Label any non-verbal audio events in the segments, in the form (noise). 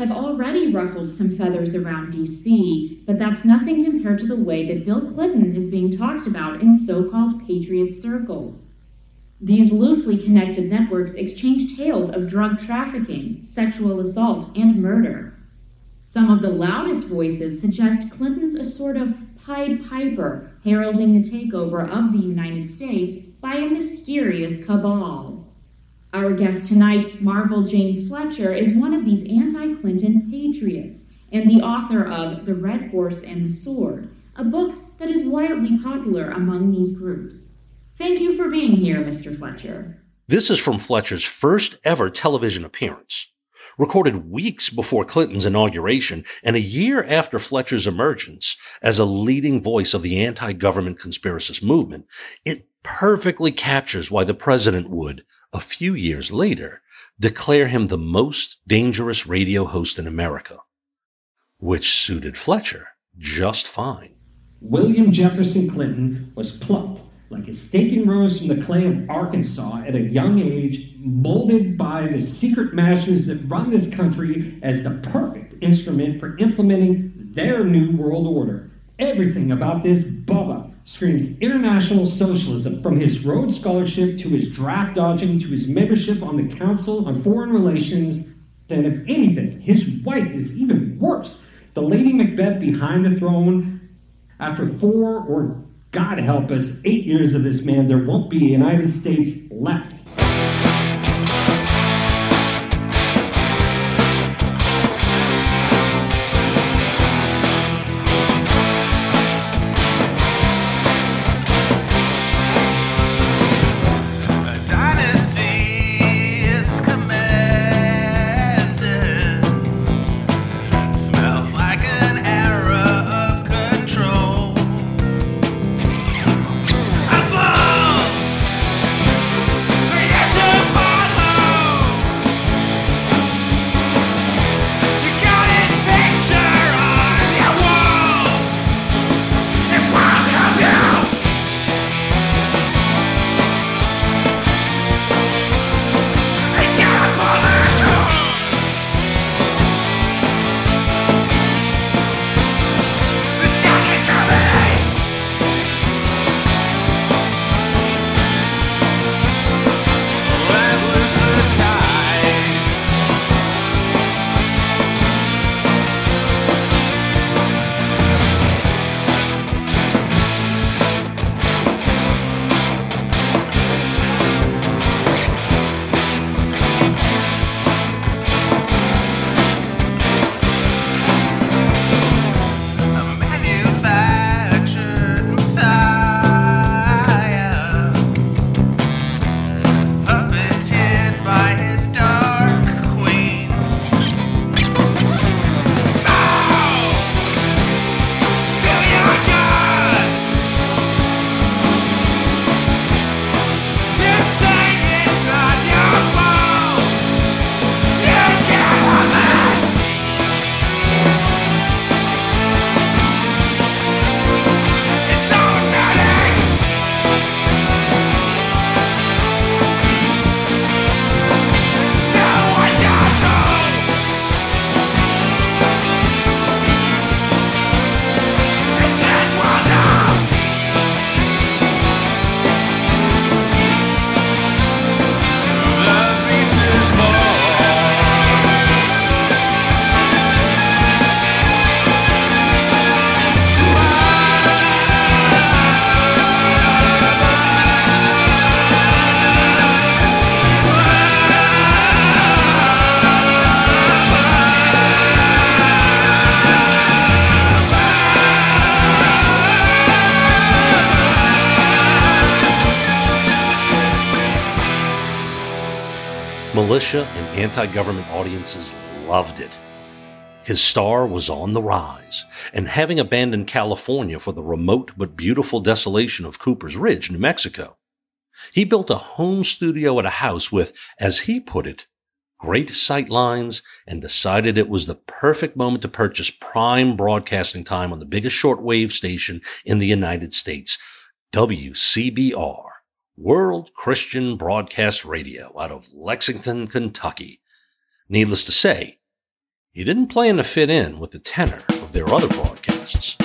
have already ruffled some feathers around D.C., but that's nothing compared to the way that Bill Clinton is being talked about in so called patriot circles. These loosely connected networks exchange tales of drug trafficking, sexual assault, and murder. Some of the loudest voices suggest Clinton's a sort of Pied Piper heralding the takeover of the United States by a mysterious cabal. Our guest tonight, Marvell James Fletcher, is one of these anti Clinton patriots and the author of The Red Horse and the Sword, a book that is wildly popular among these groups. Thank you for being here, Mr. Fletcher. This is from Fletcher's first ever television appearance. Recorded weeks before Clinton's inauguration and a year after Fletcher's emergence as a leading voice of the anti government conspiracist movement, it perfectly captures why the president would, a few years later, declare him the most dangerous radio host in America, which suited Fletcher just fine. William Jefferson Clinton was plucked like a staking rose from the clay of Arkansas at a young age, molded by the secret masters that run this country as the perfect instrument for implementing their new world order. Everything about this Bubba screams international socialism from his Rhodes Scholarship to his draft dodging to his membership on the Council on Foreign Relations. And if anything, his wife is even worse. The Lady Macbeth behind the throne, after four or God help us, eight years of this man, there won't be a United States left. Militia and anti government audiences loved it. His star was on the rise, and having abandoned California for the remote but beautiful desolation of Cooper's Ridge, New Mexico, he built a home studio at a house with, as he put it, great sight lines and decided it was the perfect moment to purchase prime broadcasting time on the biggest shortwave station in the United States, WCBR. World Christian Broadcast Radio out of Lexington, Kentucky. Needless to say, he didn't plan to fit in with the tenor of their other broadcasts.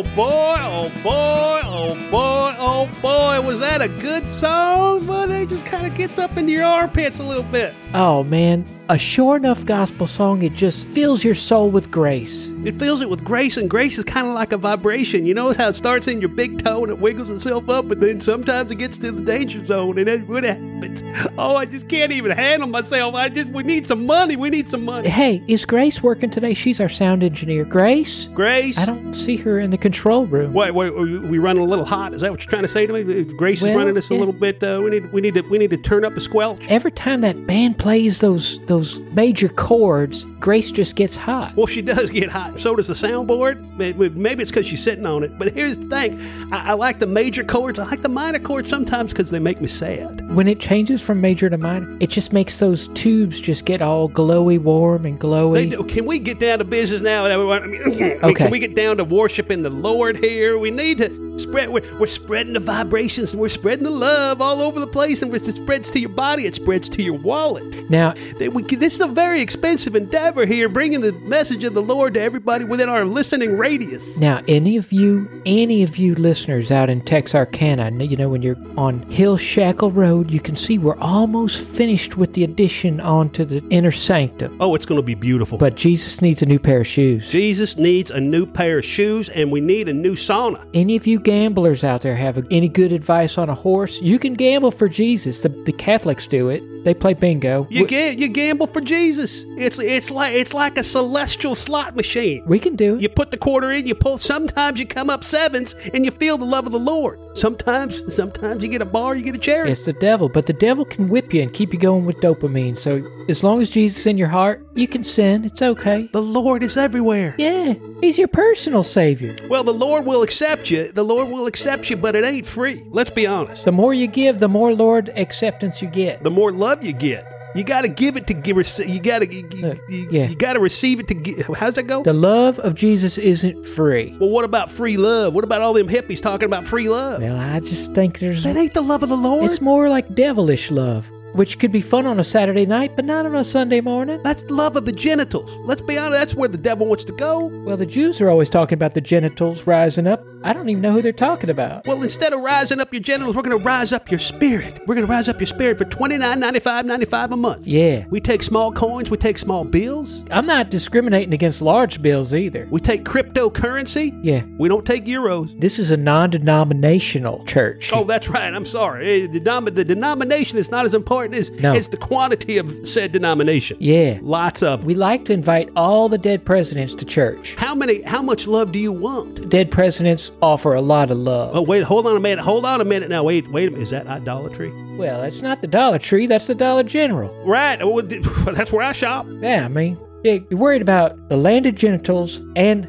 Oh boy, oh boy, oh boy, oh boy, was that a good song? Well, it just kind of gets up into your armpits a little bit. Oh man, a sure enough gospel song, it just fills your soul with grace. It fills it with grace, and grace is kind of like a vibration. You know how it starts in your big toe and it wiggles itself up, but then sometimes it gets to the danger zone, and then what happens? (laughs) Oh, I just can't even handle myself. I just, we need some money. We need some money. Hey, is Grace working today? She's our sound engineer. Grace? Grace. I don't see her in the control room. Wait, wait, we running a little hot? Is that what you're trying to say to me? Grace Well, is running us a yeah. little bit. Uh, we need, we need to, we need to turn up a squelch. Every time that band plays those those major chords, Grace just gets hot. Well, she does get hot. So does the soundboard. Maybe it's because she's sitting on it. But here's the thing I, I like the major chords. I like the minor chords sometimes because they make me sad. When it changes from major to minor, it just makes those tubes just get all glowy, warm, and glowy. do- Can we get down to business now? I mean, (clears throat) Okay. Can we get down to worshiping the Lord here? We need to spread. We're, we're spreading the vibrations and we're spreading the love all over the place. And it spreads to your body. It spreads to your wallet. Now, They- we- This is a very expensive endeavor here, bringing the message of the Lord to everybody within our listening radius. Now, any of you, any of you listeners out in Texarkana, you know, when you're on Hill Shackle Road, you can see we're almost finished with the addition onto the inner sanctum. Oh, it's going to be beautiful. But Jesus needs a new pair of shoes. Jesus needs a new pair of shoes, and we need a new sauna. Any of you gamblers out there have any good advice on a horse? You can gamble for Jesus. The, the Catholics do it. They play bingo. You ga- you gamble for Jesus. It's it's like it's like a celestial slot machine. we can do it. You put the quarter in, you pull. Sometimes you come up sevens, and you feel the love of the Lord. Sometimes, sometimes you get a bar, you get a cherry. It's the devil, but the devil can whip you and keep you going with dopamine. So as long as Jesus is in your heart, you can sin. It's okay. The Lord is everywhere. Yeah, he's your personal savior. Well, the Lord will accept you. The Lord will accept you, but it ain't free. Let's be honest. The more you give, the more Lord acceptance you get. The more love you get, you got to give it to give. You got to you, you, yeah. you got to receive it to give. How's that go? The love of Jesus isn't free. well, what about free love? What about all them hippies talking about free love? Well, I just think there's That ain't the love of the Lord. it's more like devilish love, which could be fun on a Saturday night, but not on a Sunday morning. That's love of the genitals. Let's be honest. That's where the devil wants to go. Well, the Jews are always talking about the genitals rising up. I don't even know who they're talking about. Well, instead of rising up your genitals, we're going to rise up your spirit. We're going to rise up your spirit for twenty nine ninety five ninety five a month. Yeah. We take small coins, we take small bills, I'm not discriminating against large bills either. we take cryptocurrency. Yeah. We don't take euros. This is a non denominational church. Oh, that's right. I'm sorry. Eh, The, denom- the denomination is not as important as, No. as the quantity of said denomination. Yeah. Lots of. We like to invite all the dead presidents to church. How many? How much love do you want? Dead presidents offer a lot of love. Oh, wait. Hold on a minute. Hold on a minute. Now, wait. Wait a minute. Is that idolatry? Well, that's not the Dollar Tree, that's the Dollar General. Right. Th- (laughs) That's where I shop. Yeah, I mean, you're worried about the landed genitals and.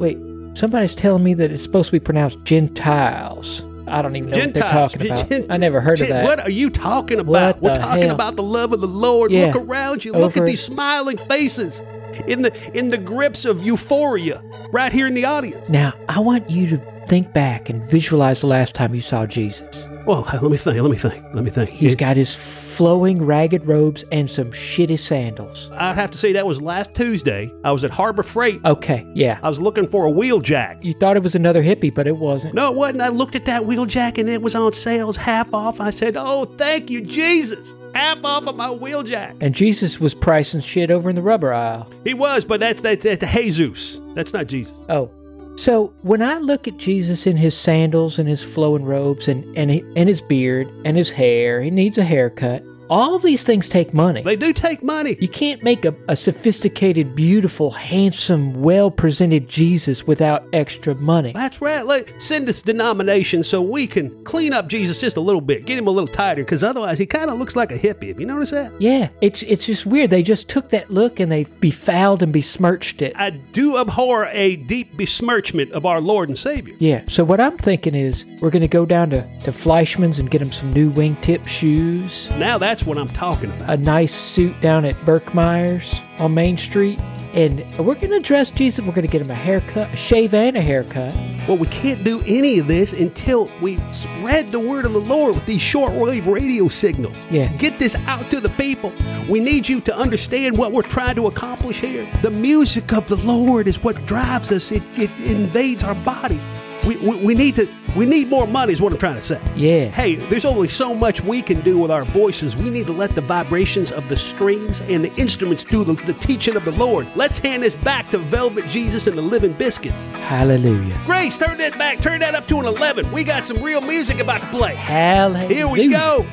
Wait, somebody's telling me that it's supposed to be pronounced Gentiles. I don't even know what they're Gentiles. talking about. (laughs) I never heard of that. What are you talking about? What We're talking hell? about the love of the Lord. Yeah. Look around you. Look Over- at these smiling faces in the in the grips of euphoria right here in the audience. Now, I want you to think back and visualize the last time you saw Jesus. Well, let me think. Let me think. Let me think. He's got his flowing ragged robes and some shitty sandals. I'd have to say that was last Tuesday. I was at Harbor Freight. Okay, yeah. I was looking for a wheel jack. You thought it was another hippie, but it wasn't. No, it wasn't. I looked at that wheel jack and it was on sale. It was half off. I said, "Oh, thank you, Jesus! Half off of my wheel jack." And Jesus was pricing shit over in the rubber aisle. He was, but that's that's, that's Jesus. That's not Jesus. Oh. So when I look at Jesus in his sandals and his flowing robes and, and, he, and his beard and his hair, he needs a haircut. All these things take money. They do take money. You can't make a, a sophisticated, beautiful, handsome, well presented Jesus without extra money. That's right. Like, send us denomination so we can clean up Jesus just a little bit, get him a little tighter, because otherwise he kind of looks like a hippie. Have you noticed that? Yeah, it's it's just weird. They just took that look and they befouled and besmirched it. I do abhor a deep besmirchment of our Lord and Savior. Yeah, so what I'm thinking is we're going to go down to, to Fleischman's and get him some new wingtip shoes, Now that's what I'm talking about. a nice suit down at Berkmeyer's on Main Street, and we're going to dress Jesus. We're going to get him a haircut, a shave, and a haircut. Well, we can't do any of this until we spread the word of the Lord with these shortwave radio signals. Yeah. Get this out to the people. We need you to understand what we're trying to accomplish here. The music of the Lord is what drives us. It, it invades our body. We, we, we need to we need more money is what I'm trying to say. Yeah. Hey, there's only so much we can do with our voices. We need to let the vibrations of the strings and the instruments do the, the teaching of the Lord. Let's hand this back to Velvet Jesus and the Living Biscuits. Hallelujah. Grace, turn that back. Turn that up to an 11. We got some real music about to play. Hallelujah. Here we go.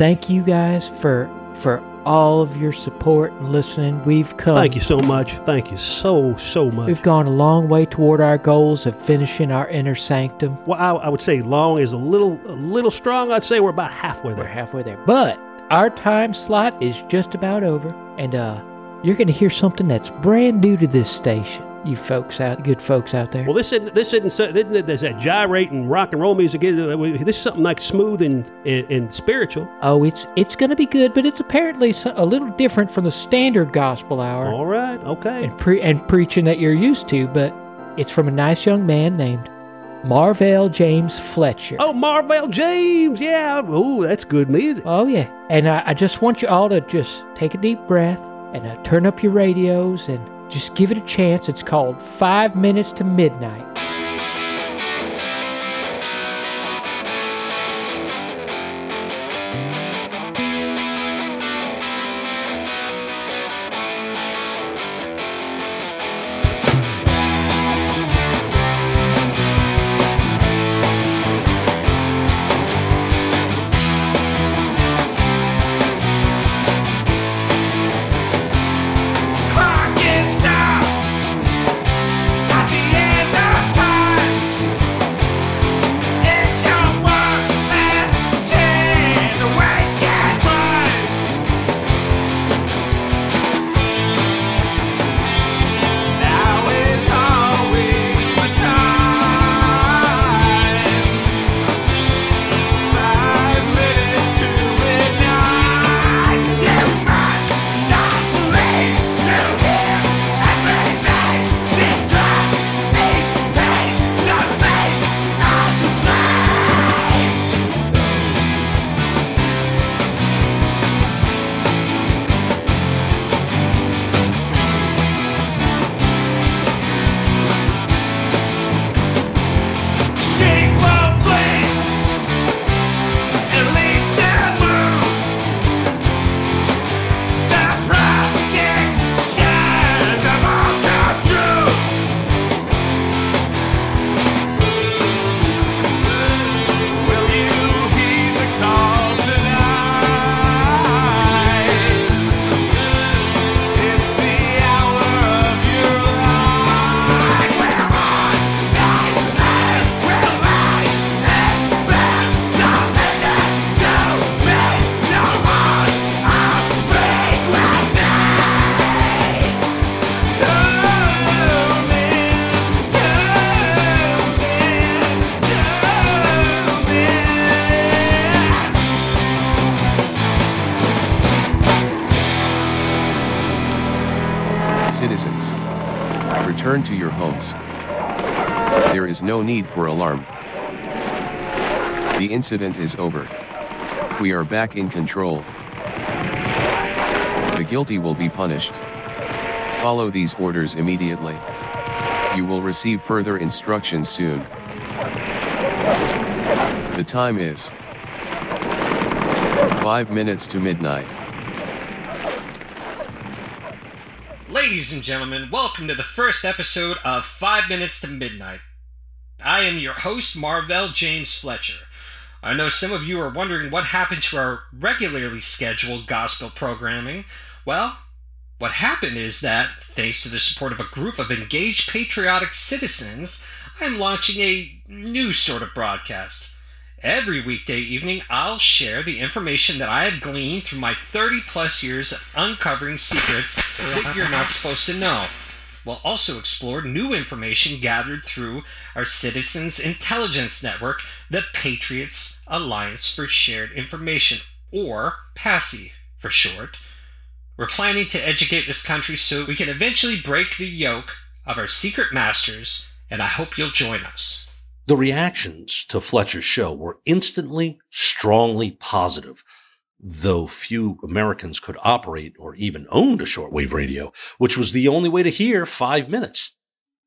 Thank you guys for for all of your support and listening. We've come Thank you so much. Thank you so, so much. We've gone a long way toward our goals of finishing our inner sanctum. Well, I, I would say long is a little, a little strong. I'd say we're about halfway We're there. halfway there. But our time slot is just about over. And uh you're gonna hear something that's brand new to this station. You folks out good folks out there. Well, this isn't this isn't so- this isn't this that gyrating rock and roll music. This is something like smooth and, and, and spiritual. oh, it's it's gonna be good, but it's apparently a little different from the standard gospel hour All right, okay. and pre- and preaching that you're used to, but It's from a nice young man named Marvell James Fletcher. Oh, Marvell James. Yeah. Oh, that's good music. Oh, yeah. And I, I just want you all to just take a deep breath and uh, turn up your radios and just give it a chance. It's called Five Minutes to Midnight. Citizens, return to your homes. There is no need for alarm. The incident is over. We are back in control. The guilty will be punished. Follow these orders immediately. You will receive further instructions soon. The time is 5 minutes to midnight. Ladies and gentlemen, welcome to the first episode of Five Minutes to Midnight. I am your host, Marvell James Fletcher. I know some of you are wondering what happened to our regularly scheduled gospel programming. Well, what happened is that, thanks to the support of a group of engaged patriotic citizens, I'm launching a new sort of broadcast. Every weekday evening, I'll share the information that I have gleaned through my 30 plus years of uncovering secrets that you're not (laughs) supposed to know. We'll also explore new information gathered through our Citizens Intelligence Network, the Patriots Alliance for Shared Information, or PASI for short. We're planning to educate this country so we can eventually break the yoke of our secret masters, and I hope you'll join us. The reactions to Fletcher's show were instantly, strongly positive, though few Americans could operate or even owned a shortwave radio, which was the only way to hear five minutes.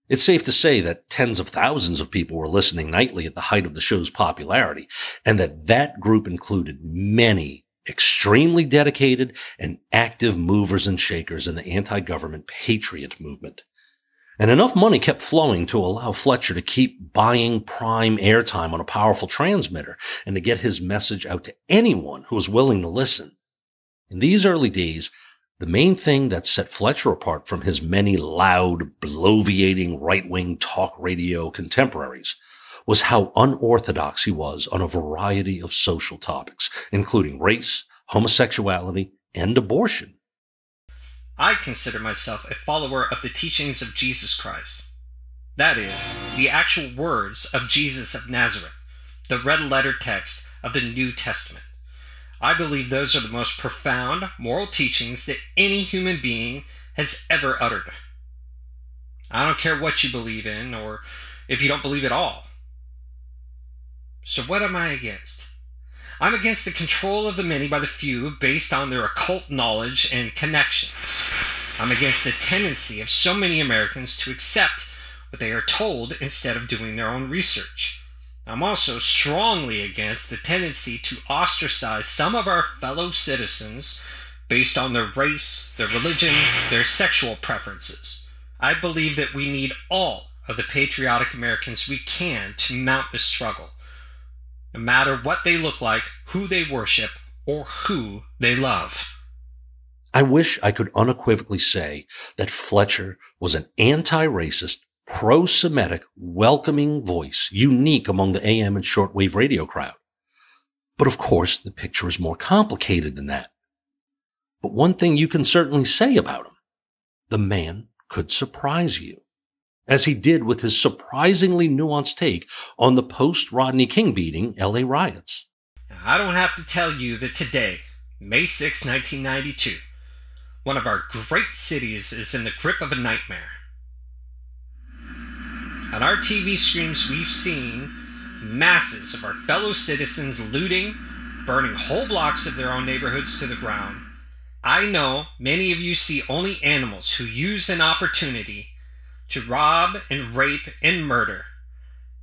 It's safe to say that tens of thousands of people were listening nightly at the height of the show's popularity, and that that group included many extremely dedicated and active movers and shakers in the anti-government patriot movement. And enough money kept flowing to allow Fletcher to keep buying prime airtime on a powerful transmitter and to get his message out to anyone who was willing to listen. In these early days, the main thing that set Fletcher apart from his many loud, bloviating right-wing talk radio contemporaries was how unorthodox he was on a variety of social topics, including race, homosexuality, and abortion. I consider myself a follower of the teachings of Jesus Christ. That is, the actual words of Jesus of Nazareth, the red letter text of the New Testament. I believe those are the most profound moral teachings that any human being has ever uttered. I don't care what you believe in or if you don't believe at all. So, what am I against? I'm against the control of the many by the few based on their occult knowledge and connections. I'm against the tendency of so many Americans to accept what they are told instead of doing their own research. I'm also strongly against the tendency to ostracize some of our fellow citizens based on their race, their religion, their sexual preferences. I believe that we need all of the patriotic Americans we can to mount the struggle, no matter what they look like, who they worship, or who they love. I wish I could unequivocally say that Fletcher was an anti-racist, pro-Semitic, welcoming voice, unique among the AM and shortwave radio crowd. But of course, the picture is more complicated than that. But one thing you can certainly say about him, the man could surprise you, as he did with his surprisingly nuanced take on the post-Rodney King beating LA riots. I don't have to tell you that today, May 6, 1992, one of our great cities is in the grip of a nightmare. On our TV screens, we've seen masses of our fellow citizens looting, burning whole blocks of their own neighborhoods to the ground. I know many of you see only animals who use an opportunity to rob and rape and murder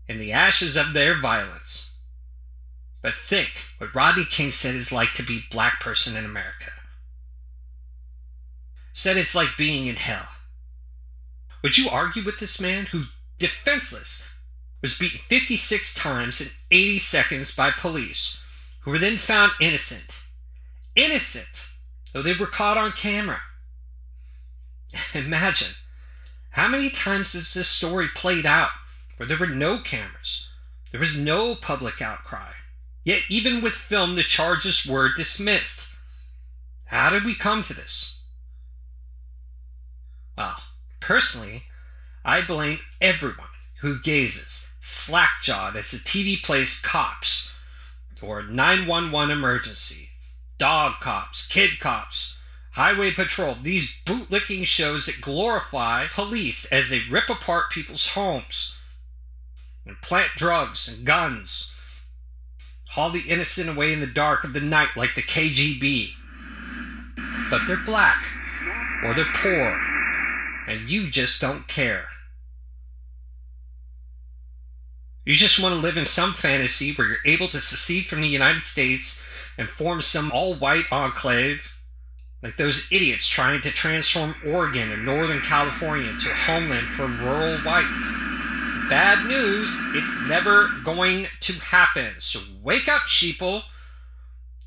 in the ashes of their violence. But think what Rodney King said is like to be black person in America. Said it's like being in hell. Would you argue with this man who, defenseless, was beaten 56 times in 80 seconds by police, who were then found innocent? Innocent, though they were caught on camera. (laughs) Imagine how many times has this story played out where there were no cameras, there was no public outcry, yet even with film, the charges were dismissed. How did we come to this? Well, personally, I blame everyone who gazes slack jawed as the TV plays cops or 911 emergency, dog cops, kid cops, highway patrol, these bootlicking shows that glorify police as they rip apart people's homes and plant drugs and guns, haul the innocent away in the dark of the night like the KGB. But they're black or they're poor and you just don't care. You just want to live in some fantasy where you're able to secede from the United States and form some all white enclave, like those idiots trying to transform Oregon and Northern California into a homeland for rural whites. Bad news, it's never going to happen. So wake up, sheeple.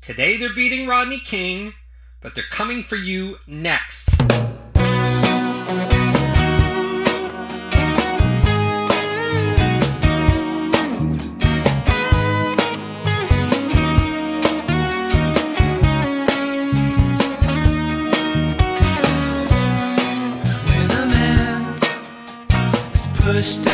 Today they're beating Rodney King, but they're coming for you next. Is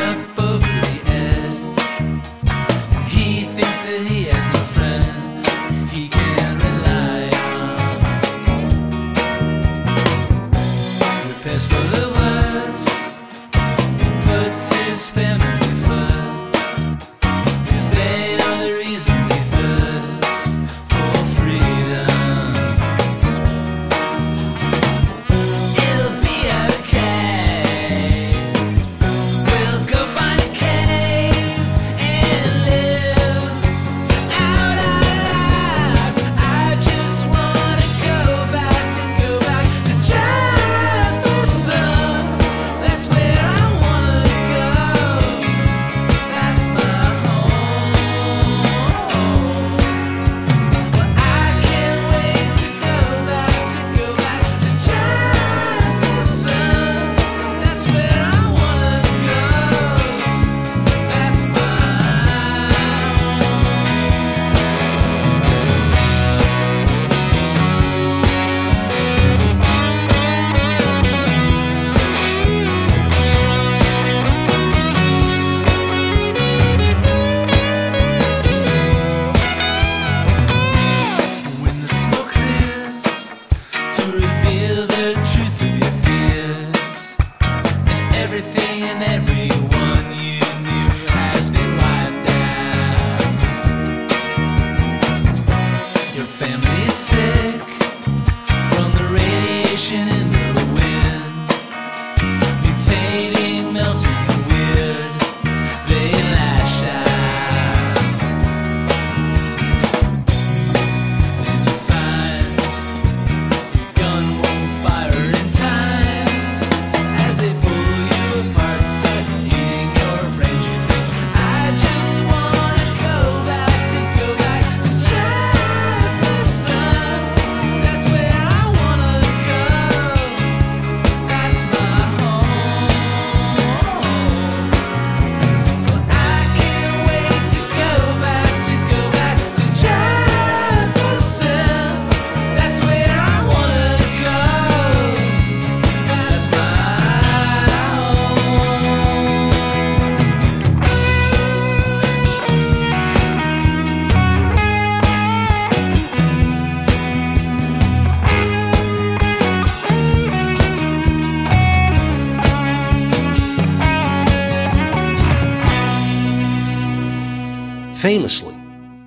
Famously,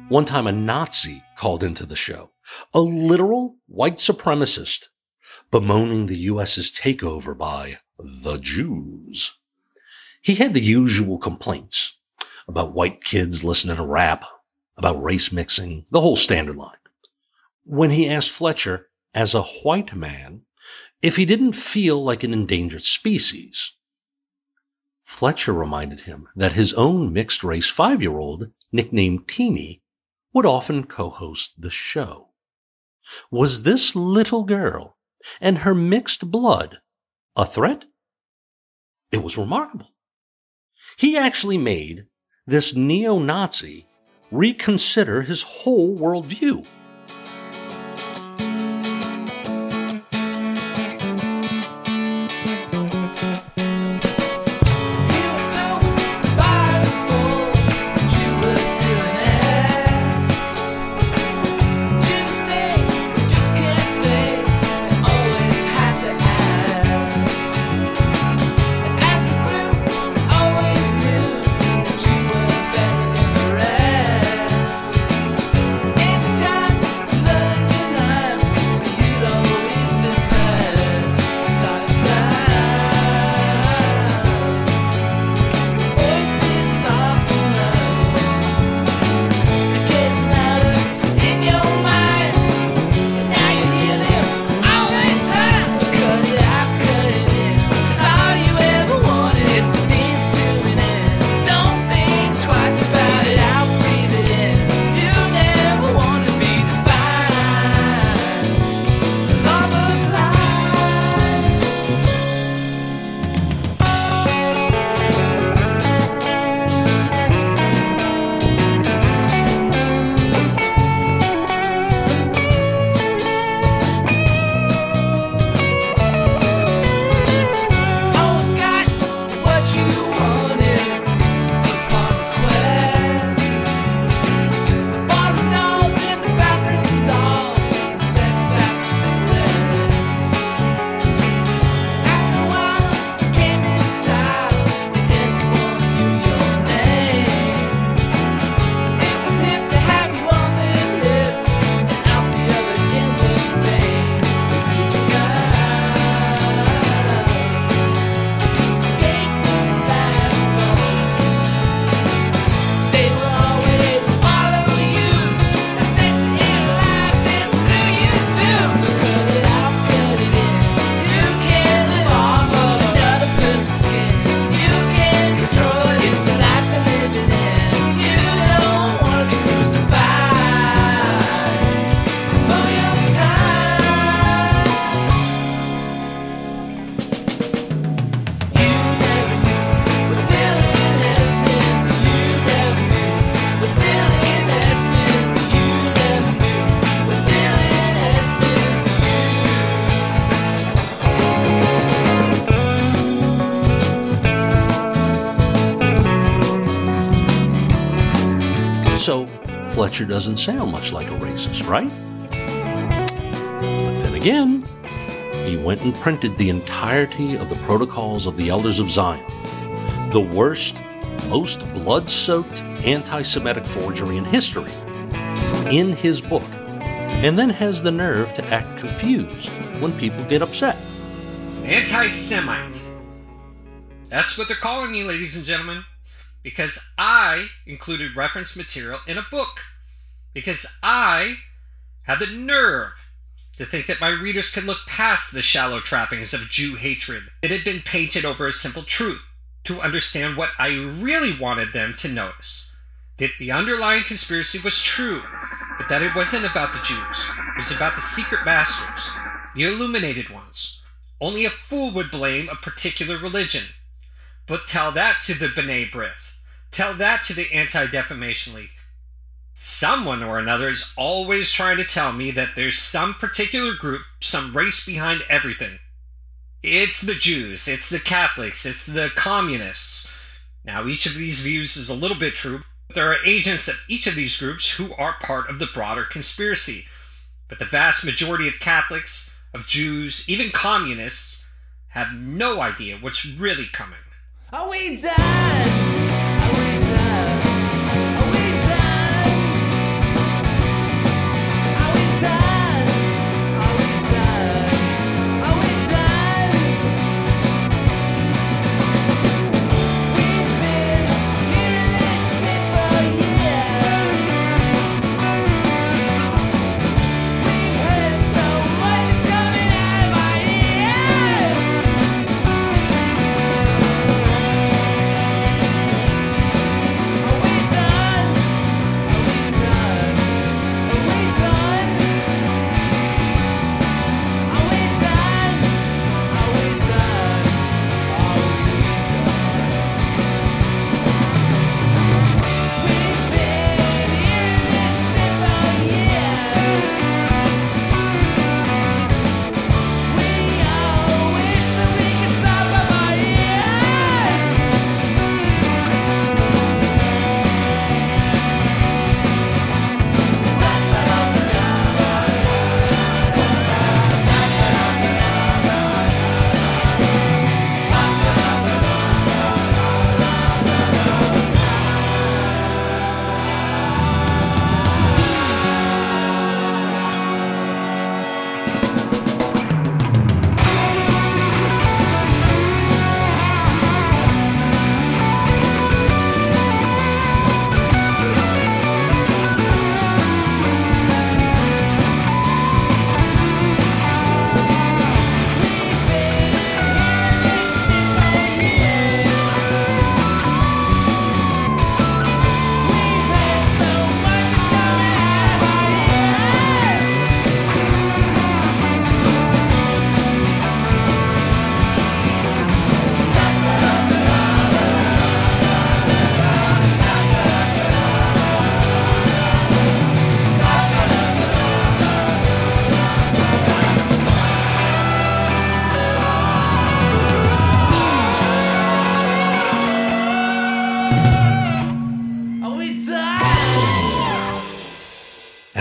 one time a Nazi called into the show, a literal white supremacist, bemoaning the US's takeover by the Jews. He had the usual complaints about white kids listening to rap, about race mixing, the whole standard line. When he asked Fletcher, as a white man, if he didn't feel like an endangered species, Fletcher reminded him that his own mixed race five year old, nicknamed Teeny, would often co host the show. Was this little girl and her mixed blood a threat? It was remarkable. He actually made this neo Nazi reconsider his whole worldview. Fletcher doesn't sound much like a racist, right? But then again, he went and printed the entirety of the Protocols of the Elders of Zion, the worst, most blood soaked anti Semitic forgery in history, in his book, and then has the nerve to act confused when people get upset. Anti Semite. That's what they're calling me, ladies and gentlemen, because I included reference material in a book. Because I had the nerve to think that my readers could look past the shallow trappings of Jew hatred that had been painted over a simple truth to understand what I really wanted them to notice. That the underlying conspiracy was true, but that it wasn't about the Jews. It was about the secret masters, the illuminated ones. Only a fool would blame a particular religion. But tell that to the B'nai B'rith. Tell that to the Anti Defamation League. Someone or another is always trying to tell me that there's some particular group, some race behind everything. It's the Jews, it's the Catholics, it's the communists. Now, each of these views is a little bit true, but there are agents of each of these groups who are part of the broader conspiracy. But the vast majority of Catholics, of Jews, even communists, have no idea what's really coming. Are we done? Are we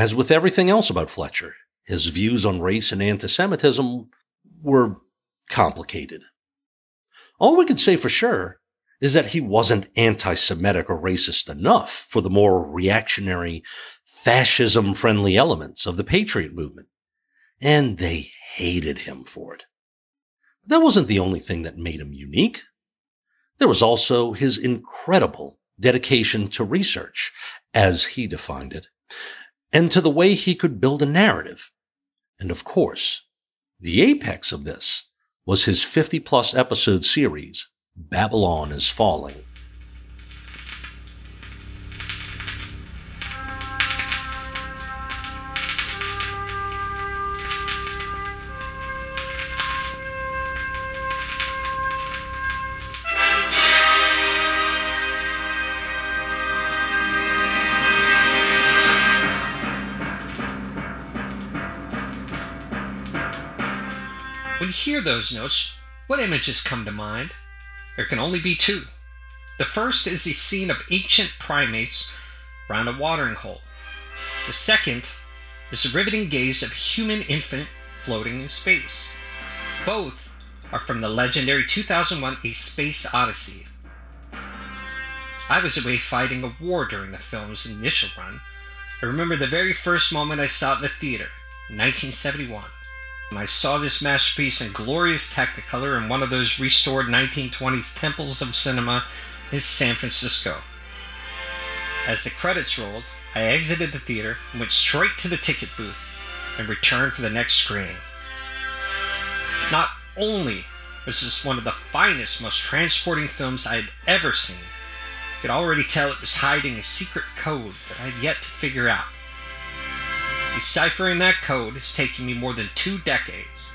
as with everything else about Fletcher, his views on race and anti Semitism were complicated. All we can say for sure is that he wasn't anti Semitic or racist enough for the more reactionary, fascism friendly elements of the Patriot movement, and they hated him for it. But That wasn't the only thing that made him unique. There was also his incredible dedication to research, as he defined it, and to the way he could build a narrative. And of course, the apex of this was his 50 plus episode series, Babylon is Falling. Those notes, what images come to mind? There can only be two. The first is the scene of ancient primates around a watering hole. The second is the riveting gaze of a human infant floating in space. Both are from the legendary 2001 A Space Odyssey. I was away fighting a war during the film's initial run. I remember the very first moment I saw it in the theater, 1971. I saw this masterpiece in glorious Technicolor in one of those restored 1920s temples of cinema in San Francisco. As the credits rolled, I exited the theater and went straight to the ticket booth and returned for the next screening. Not only was this one of the finest, most transporting films I had ever seen, I could already tell it was hiding a secret code that I had yet to figure out. Deciphering that code has taken me more than two decades,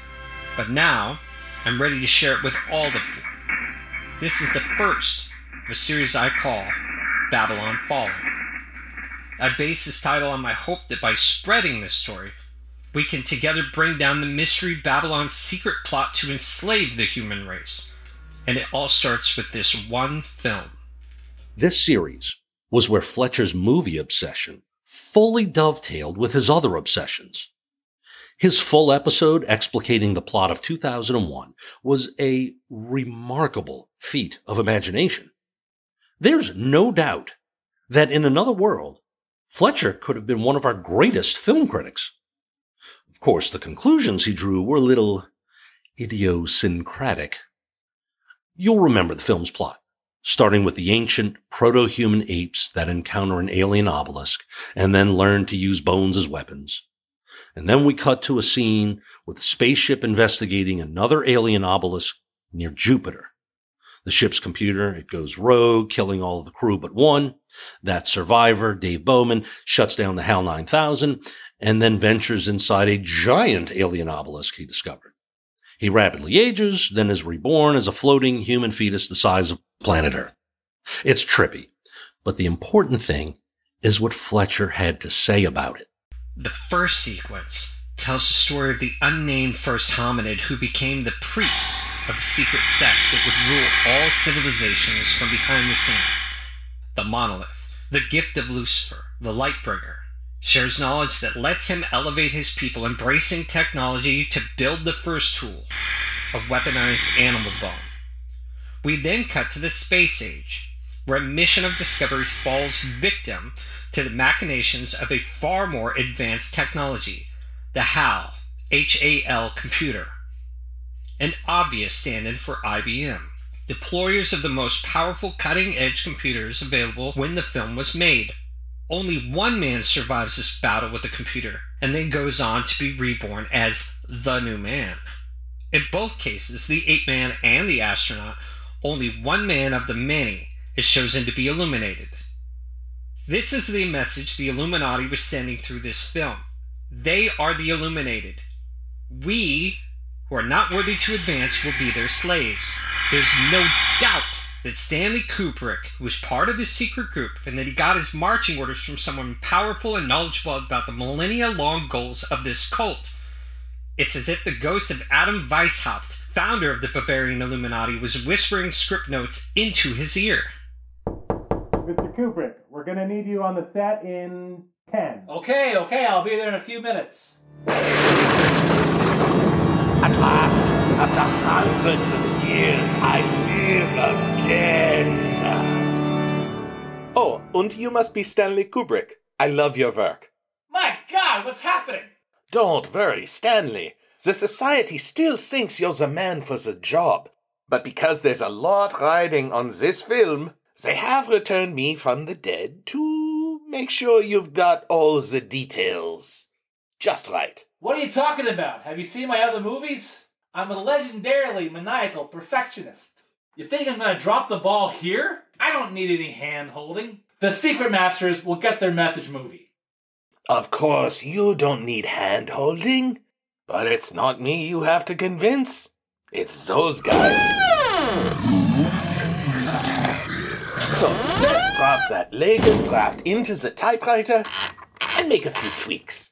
but now I'm ready to share it with all of you. This is the first of a series I call Babylon Fallen. I base this title on my hope that by spreading this story, we can together bring down the mystery Babylon's secret plot to enslave the human race. And it all starts with this one film. This series was where Fletcher's movie obsession fully dovetailed with his other obsessions. His full episode explicating the plot of 2001 was a remarkable feat of imagination. There's no doubt that in another world, Fletcher could have been one of our greatest film critics. Of course, the conclusions he drew were a little idiosyncratic. You'll remember the film's plot starting with the ancient proto-human apes that encounter an alien obelisk and then learn to use bones as weapons. And then we cut to a scene with a spaceship investigating another alien obelisk near Jupiter. The ship's computer, it goes rogue, killing all of the crew but one. That survivor, Dave Bowman, shuts down the HAL 9000 and then ventures inside a giant alien obelisk he discovered. He rapidly ages, then is reborn as a floating human fetus the size of planet Earth. It's trippy, but the important thing is what Fletcher had to say about it. The first sequence tells the story of the unnamed first hominid who became the priest of the secret sect that would rule all civilizations from behind the scenes. The monolith, the gift of Lucifer, the Lightbringer, shares knowledge that lets him elevate his people, embracing technology to build the first tool a weaponized animal bone. We then cut to the space age, where a mission of discovery falls victim to the machinations of a far more advanced technology, the HAL, H-A-L computer, an obvious stand-in for IBM, deployers of the most powerful cutting-edge computers available when the film was made. Only one man survives this battle with the computer, and then goes on to be reborn as the new man. In both cases, the ape man and the astronaut, only one man of the many is chosen to be illuminated. This is the message the Illuminati was sending through this film. They are the illuminated. We, who are not worthy to advance, will be their slaves. There's no doubt that Stanley Kubrick was part of this secret group and that he got his marching orders from someone powerful and knowledgeable about the millennia long goals of this cult. It's as if the ghost of Adam Weishaupt, founder of the Bavarian Illuminati, was whispering script notes into his ear. Mr. Kubrick, we're going to need you on the set in Ten. Okay, okay, I'll be there in a few minutes. At last, after hundreds of years, I live again. Oh, and you must be Stanley Kubrick. I love your work. My God, what's happening? Don't worry, Stanley. The society still thinks you're the man for the job. But because there's a lot riding on this film, they have returned me from the dead to make sure you've got all the details. Just right. What are you talking about? Have you seen my other movies? I'm a legendarily maniacal perfectionist. You think I'm gonna drop the ball here? I don't need any hand holding. The Secret Masters will get their message movie. Of course, you don't need hand holding, but it's not me you have to convince. It's those guys. So let's drop that latest draft into the typewriter and make a few tweaks.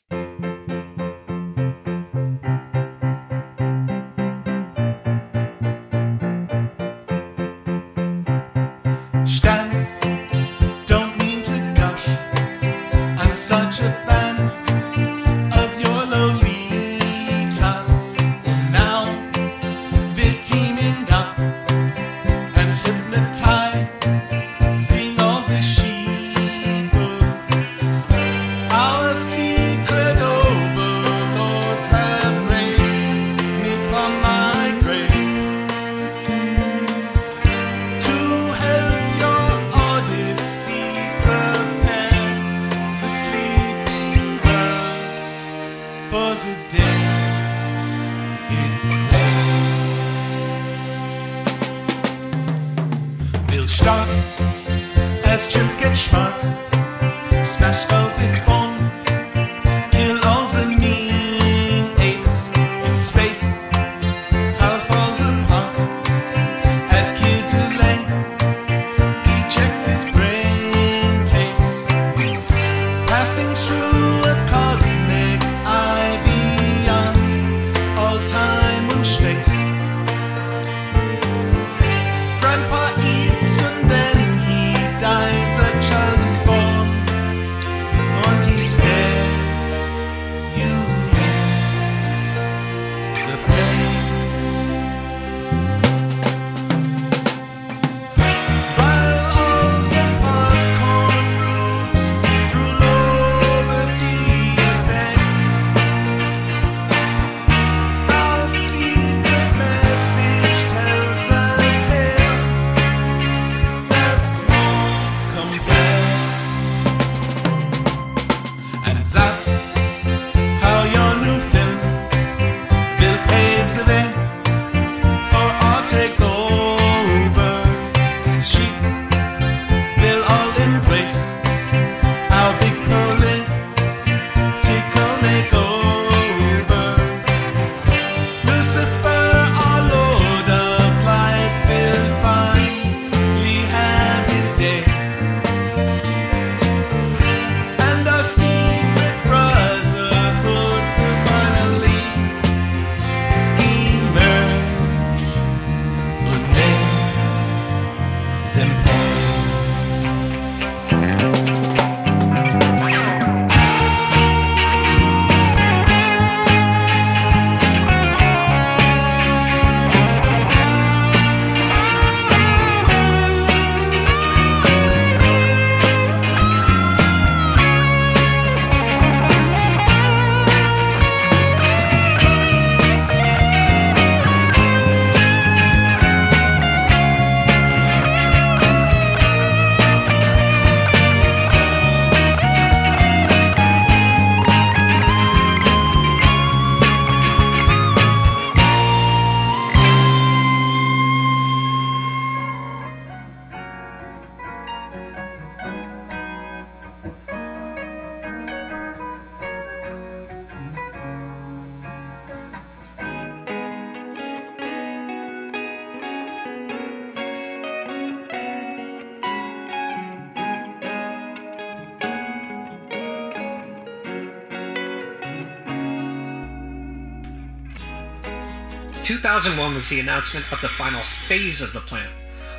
2001 was the announcement of the final phase of the plan.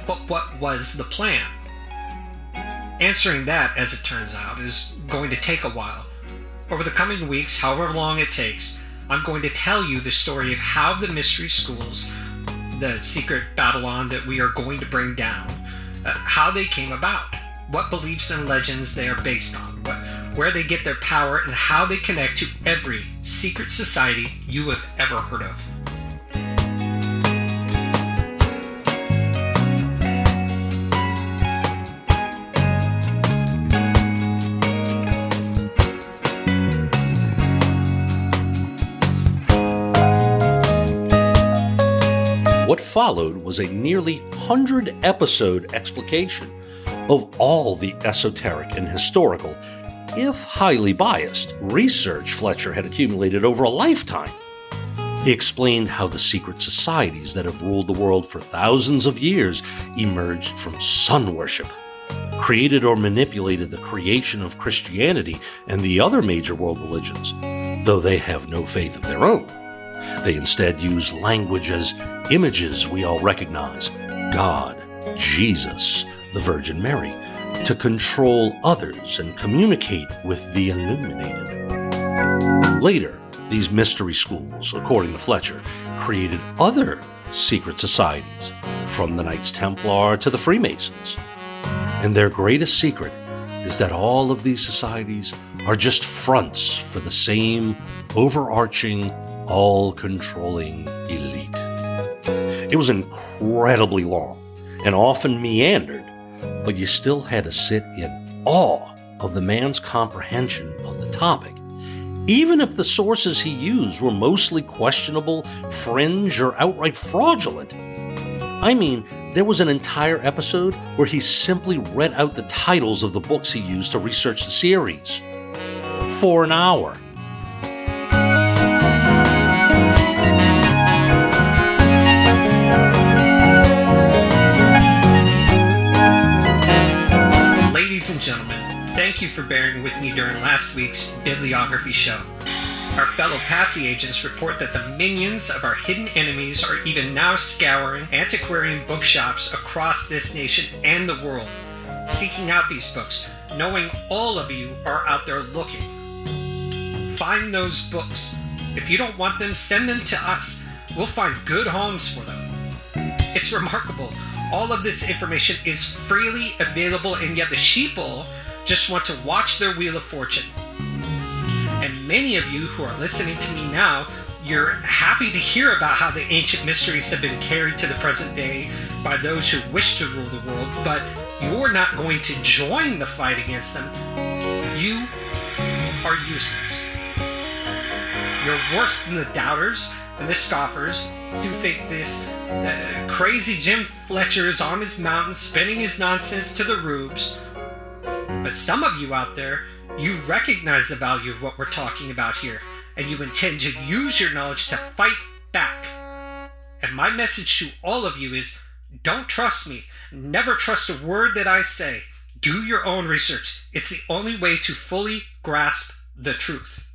But what was the plan? Answering that, as it turns out, is going to take a while. Over the coming weeks, however long it takes, I'm going to tell you the story of how the mystery schools, the secret Babylon that we are going to bring down, uh, how they came about, what beliefs and legends they are based on, what, where they get their power, and how they connect to every secret society you have ever heard of. What followed was a nearly 100 episode explication of all the esoteric and historical, if highly biased, research Fletcher had accumulated over a lifetime. He explained how the secret societies that have ruled the world for thousands of years emerged from sun worship, created or manipulated the creation of Christianity and the other major world religions, though they have no faith of their own. They instead use language as images we all recognize God, Jesus, the Virgin Mary to control others and communicate with the illuminated. Later, these mystery schools, according to Fletcher, created other secret societies, from the Knights Templar to the Freemasons. And their greatest secret is that all of these societies are just fronts for the same overarching, all controlling elite. It was incredibly long and often meandered, but you still had to sit in awe of the man's comprehension of the topic, even if the sources he used were mostly questionable, fringe, or outright fraudulent. I mean, there was an entire episode where he simply read out the titles of the books he used to research the series. For an hour. Ladies and gentlemen, thank you for bearing with me during last week's bibliography show. Our fellow Passy agents report that the minions of our hidden enemies are even now scouring antiquarian bookshops across this nation and the world, seeking out these books, knowing all of you are out there looking. Find those books. If you don't want them, send them to us. We'll find good homes for them. It's remarkable. All of this information is freely available, and yet the sheeple just want to watch their wheel of fortune. And many of you who are listening to me now, you're happy to hear about how the ancient mysteries have been carried to the present day by those who wish to rule the world, but you're not going to join the fight against them. You are useless. You're worse than the doubters and the scoffers who think this uh, crazy Jim Fletcher is on his mountain spinning his nonsense to the rubes. But some of you out there, you recognize the value of what we're talking about here, and you intend to use your knowledge to fight back. And my message to all of you is don't trust me. Never trust a word that I say. Do your own research. It's the only way to fully grasp the truth.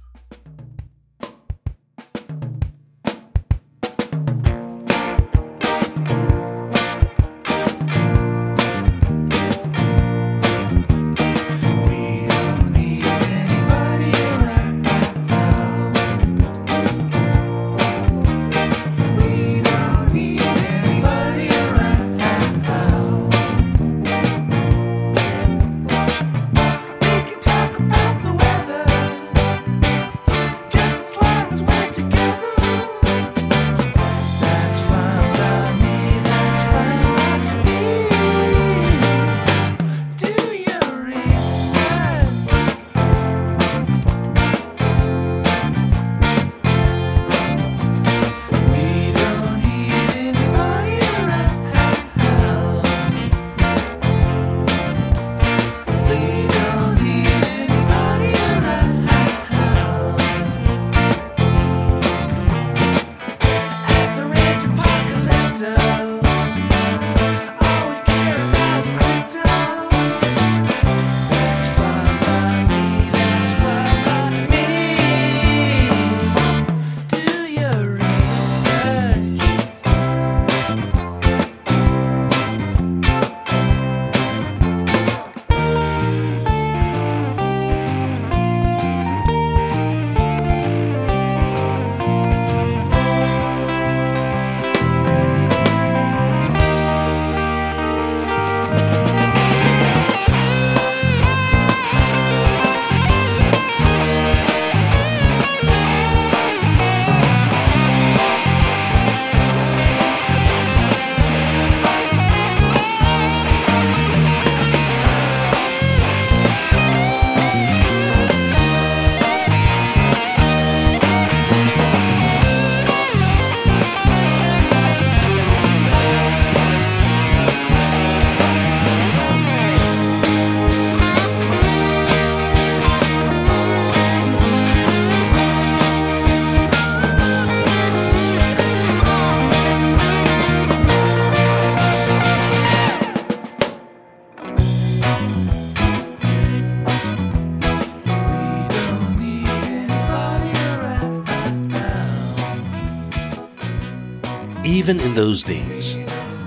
Even in those days,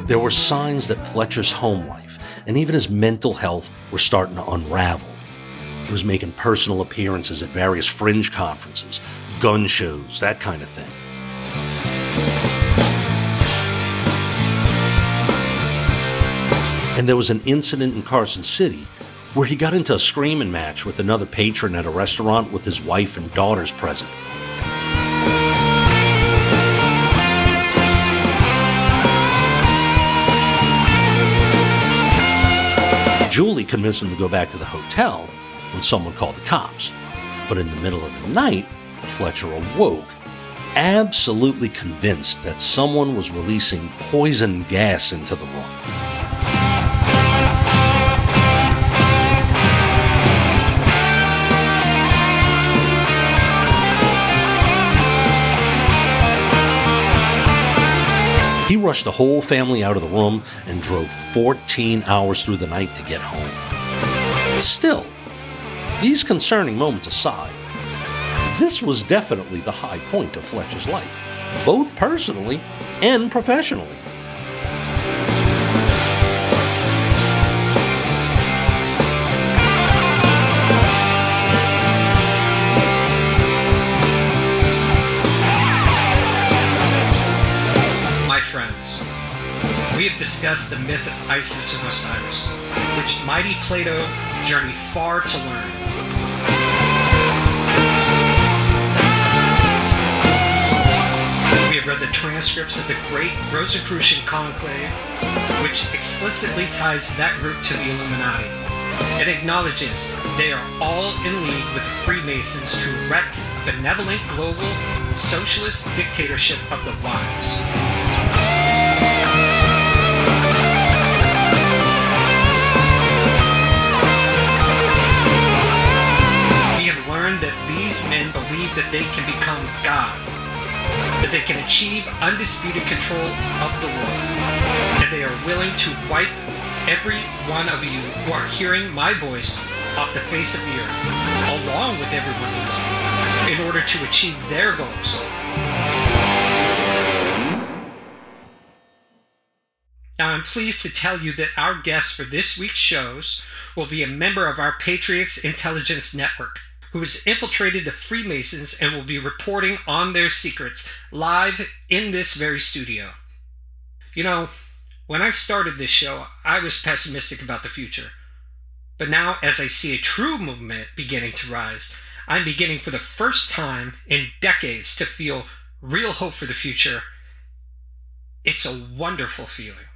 there were signs that Fletcher's home life and even his mental health were starting to unravel. He was making personal appearances at various fringe conferences, gun shows, that kind of thing. And there was an incident in Carson City where he got into a screaming match with another patron at a restaurant with his wife and daughters present. Julie convinced him to go back to the hotel when someone called the cops. But in the middle of the night, Fletcher awoke, absolutely convinced that someone was releasing poison gas into the room. He rushed the whole family out of the room and drove 14 hours through the night to get home. Still, these concerning moments aside, this was definitely the high point of Fletcher's life, both personally and professionally. We have discussed the myth of Isis and Osiris, which mighty Plato journeyed far to learn. We have read the transcripts of the Great Rosicrucian Conclave, which explicitly ties that group to the Illuminati. It acknowledges they are all in league with the Freemasons to wreck a benevolent global socialist dictatorship of the wise. That they can become gods, that they can achieve undisputed control of the world, and they are willing to wipe every one of you who are hearing my voice off the face of the earth, along with everyone you love, in order to achieve their goals. Now, I'm pleased to tell you that our guest for this week's shows will be a member of our Patriots Intelligence Network, who has infiltrated the Freemasons and will be reporting on their secrets live in this very studio. You know, when I started this show, I was pessimistic about the future. But now, as I see a true movement beginning to rise, I'm beginning for the first time in decades to feel real hope for the future. It's a wonderful feeling.